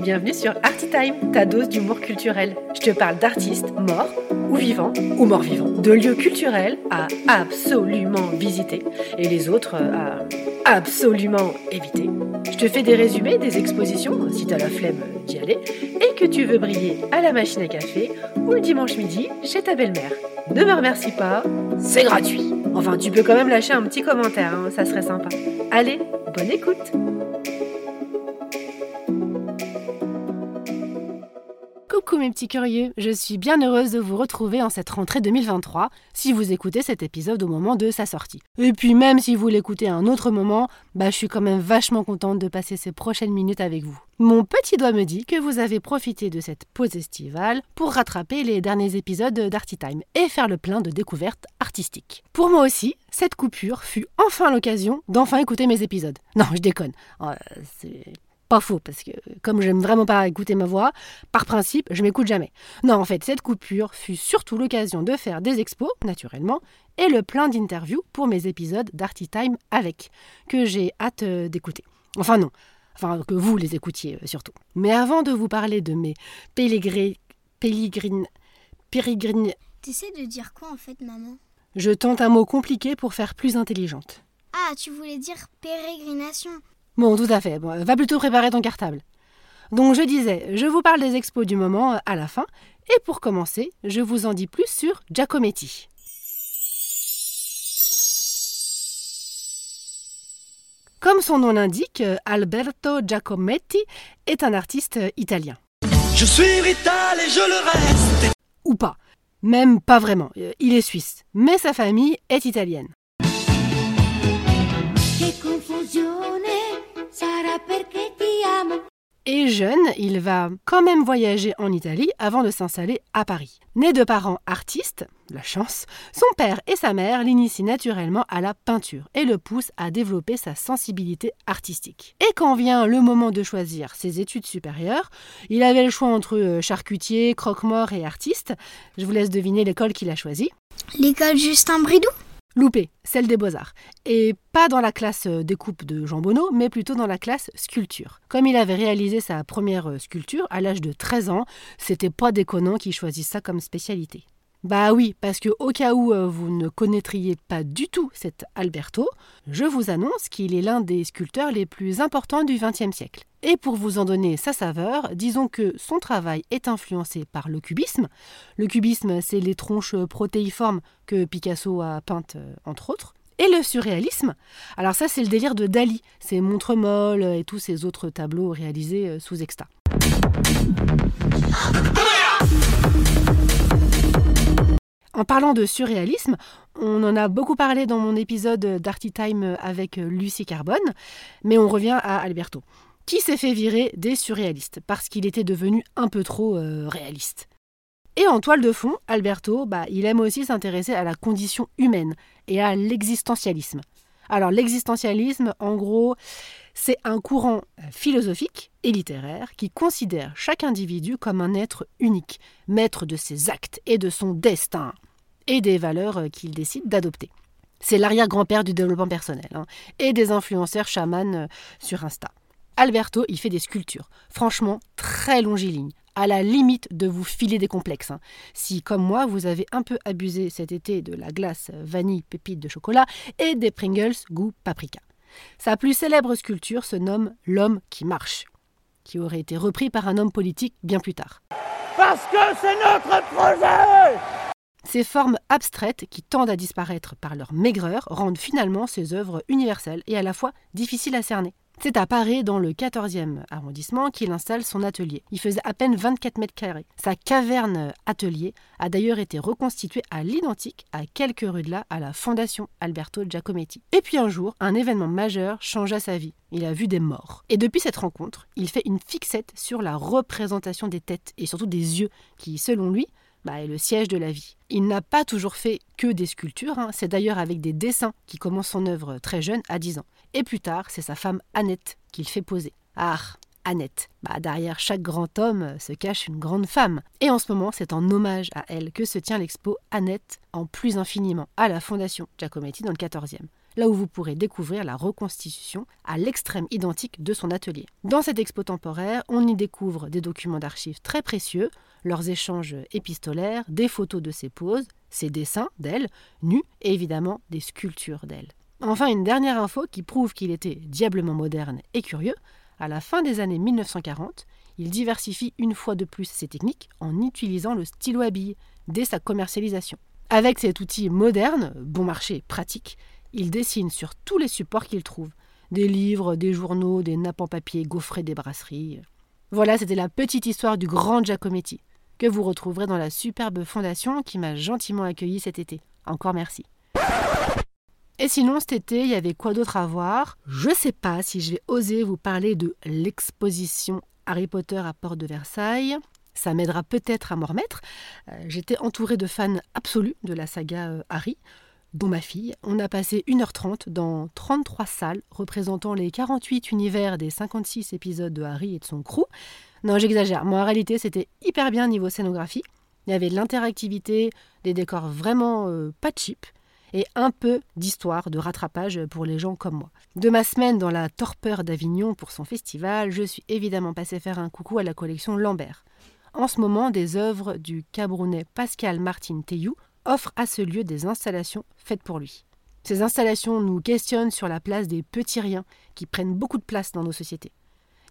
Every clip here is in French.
Bienvenue sur Artitime, ta dose d'humour culturel. Je te parle d'artistes morts ou vivants ou morts vivants, de lieux culturels à absolument visiter et les autres à absolument éviter. Je te fais des résumés des expositions si t'as la flemme d'y aller tu veux briller à la machine à café ou le dimanche midi chez ta belle-mère. Ne me remercie pas, c'est gratuit. Enfin, tu peux quand même lâcher un petit commentaire, hein, ça serait sympa. Allez, bonne écoute Coucou mes petits curieux, je suis bien heureuse de vous retrouver en cette rentrée 2023 si vous écoutez cet épisode au moment de sa sortie. Et puis même si vous l'écoutez à un autre moment, bah je suis quand même vachement contente de passer ces prochaines minutes avec vous. Mon petit doigt me dit que vous avez profité de cette pause estivale pour rattraper les derniers épisodes d'Artitime et faire le plein de découvertes artistiques. Pour moi aussi, cette coupure fut enfin l'occasion d'enfin écouter mes épisodes. Non, je déconne. C'est pas faux, parce que comme j'aime vraiment pas écouter ma voix, par principe, je m'écoute jamais. Non, en fait, cette coupure fut surtout l'occasion de faire des expos, naturellement, et le plein d'interviews pour mes épisodes d'Artitime avec, que j'ai hâte euh, d'écouter. Enfin non, enfin que vous les écoutiez euh, surtout. Mais avant de vous parler de mes pélégrines, pélégrines, pérégrines... T'essaies de dire quoi en fait, maman? Je tente un mot compliqué pour faire plus intelligente. Ah, tu voulais dire pérégrination. Bon, tout à fait. Bon, va plutôt préparer ton cartable. Donc je disais, je vous parle des expos du moment euh, à la fin, et pour commencer, je vous en dis plus sur Giacometti. Comme son nom l'indique, euh, Alberto Giacometti est un artiste euh, italien. Je suis vital et je le reste. Ou pas. Même pas vraiment. Il est suisse. Mais sa famille est italienne. Et jeune, il va quand même voyager en Italie avant de s'installer à Paris. Né de parents artistes, la chance, son père et sa mère l'initient naturellement à la peinture et le poussent à développer sa sensibilité artistique. Et quand vient le moment de choisir ses études supérieures, il avait le choix entre euh, charcutier, croque-mort et artiste. Je vous laisse deviner l'école qu'il a choisie. L'école Justin Bridou? Loupé, celle des beaux-arts. Et pas dans la classe euh, découpe de Jean Bonneau, mais plutôt dans la classe sculpture. Comme il avait réalisé sa première euh, sculpture à l'âge de 13 ans, c'était pas déconnant qu'il choisisse ça comme spécialité. Bah oui, parce que au cas où euh, vous ne connaîtriez pas du tout cet Alberto, je vous annonce qu'il est l'un des sculpteurs les plus importants du XXe siècle. Et pour vous en donner sa saveur, disons que son travail est influencé par le cubisme. Le cubisme, c'est les tronches protéiformes que Picasso a peintes, euh, entre autres. Et le surréalisme, alors ça c'est le délire de Dali, c'est Montremol et tous ces autres tableaux réalisés euh, sous exta. En parlant de surréalisme, on en a beaucoup parlé dans mon épisode d'Artitime avec Lucie Carbone, mais on revient à Alberto, qui s'est fait virer des surréalistes parce qu'il était devenu un peu trop euh, réaliste? Et en toile de fond, Alberto, bah, il aime aussi s'intéresser à la condition humaine et à l'existentialisme. Alors l'existentialisme, en gros, c'est un courant euh, philosophique et littéraire qui considère chaque individu comme un être unique, maître de ses actes et de son destin et des valeurs euh, qu'il décide d'adopter. C'est l'arrière-grand-père du développement personnel hein, et des influenceurs chamans euh, sur Insta. Alberto, il fait des sculptures, franchement très longilignes, à la limite de vous filer des complexes. Hein. Si, comme moi, vous avez un peu abusé cet été de la glace vanille pépite de chocolat et des Pringles goût paprika. Sa plus célèbre sculpture se nomme L'homme qui marche, qui aurait été repris par un homme politique bien plus tard. Parce que c'est notre projet formes abstraites qui tendent à disparaître par leur maigreur rendent finalement ces œuvres universelles et à la fois difficiles à cerner. C'est à Paris, dans le 14e arrondissement, qu'il installe son atelier. Il faisait à peine 24 mètres carrés. Sa caverne atelier a d'ailleurs été reconstituée à l'identique, à quelques rues de là, à la Fondation Alberto Giacometti. Et puis un jour, un événement majeur changea sa vie. Il a vu des morts. Et depuis cette rencontre, il fait une fixette sur la représentation des têtes et surtout des yeux, qui, selon lui, bah, est le siège de la vie. Il n'a pas toujours fait que des sculptures, hein. c'est d'ailleurs avec des dessins qu'il commence son œuvre très jeune, à 10 ans. Et plus tard, c'est sa femme Annette qu'il fait poser. Ah, Annette. Bah, derrière chaque grand homme se cache une grande femme. Et en ce moment, c'est en hommage à elle que se tient l'expo Annette en plus infiniment à la Fondation Giacometti dans le 14e. Là où vous pourrez découvrir la reconstitution à l'extrême identique de son atelier. Dans cette expo temporaire, on y découvre des documents d'archives très précieux, leurs échanges épistolaires, des photos de ses poses, ses dessins d'elle, nus, et évidemment des sculptures d'elle. Enfin, une dernière info qui prouve qu'il était diablement moderne et curieux, à la fin des années 1940, il diversifie une fois de plus ses techniques en utilisant le stylo à billes dès sa commercialisation. Avec cet outil moderne, bon marché, pratique, il dessine sur tous les supports qu'il trouve. Des livres, des journaux, des nappes en papier gaufrés des brasseries. Voilà, c'était la petite histoire du grand Giacometti, que vous retrouverez dans la superbe fondation qui m'a gentiment accueilli cet été. Encore merci. Et sinon, cet été, il y avait quoi d'autre à voir? Je sais pas si je vais oser vous parler de l'exposition Harry Potter à Porte de Versailles. Ça m'aidera peut-être à m'en remettre. Euh, j'étais entourée de fans absolus de la saga euh, Harry, dont ma fille. On a passé 1h30 dans 33 salles représentant les 48 univers des 56 épisodes de Harry et de son crew. Non, j'exagère. Moi, en réalité, c'était hyper bien niveau scénographie. Il y avait de l'interactivité, des décors vraiment euh, pas cheap et un peu d'histoire de rattrapage pour les gens comme moi. De ma semaine dans la torpeur d'Avignon pour son festival, je suis évidemment passé faire un coucou à la collection Lambert. En ce moment, des œuvres du Camerounais Pascal Martin Teyou offrent à ce lieu des installations faites pour lui. Ces installations nous questionnent sur la place des petits riens qui prennent beaucoup de place dans nos sociétés.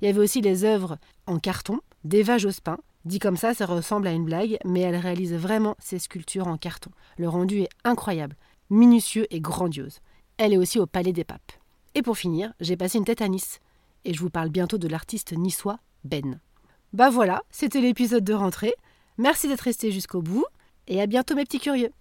Il y avait aussi des œuvres en carton d'Eva Jospin. Dit comme ça, ça ressemble à une blague, mais elle réalise vraiment ses sculptures en carton. Le rendu est incroyable minutieux et grandiose. Elle est aussi au Palais des Papes. Et pour finir, j'ai passé une tête à Nice. Et je vous parle bientôt de l'artiste niçois Ben. Bah voilà, c'était l'épisode de rentrée. Merci d'être resté jusqu'au bout. Et à bientôt mes petits curieux.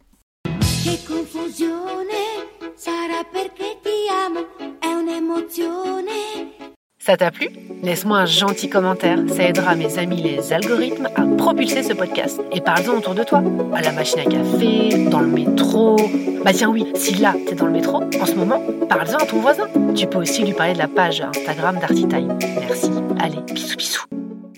Ça t'a plu? Laisse-moi un gentil commentaire, ça aidera mes amis les algorithmes à propulser ce podcast. Et parle-en autour de toi, à la machine à café, dans le métro. Bah tiens oui, si là t'es dans le métro, en ce moment, parle-en à ton voisin. Tu peux aussi lui parler de la page Instagram d'Artitime. Merci. Allez, bisous bisous.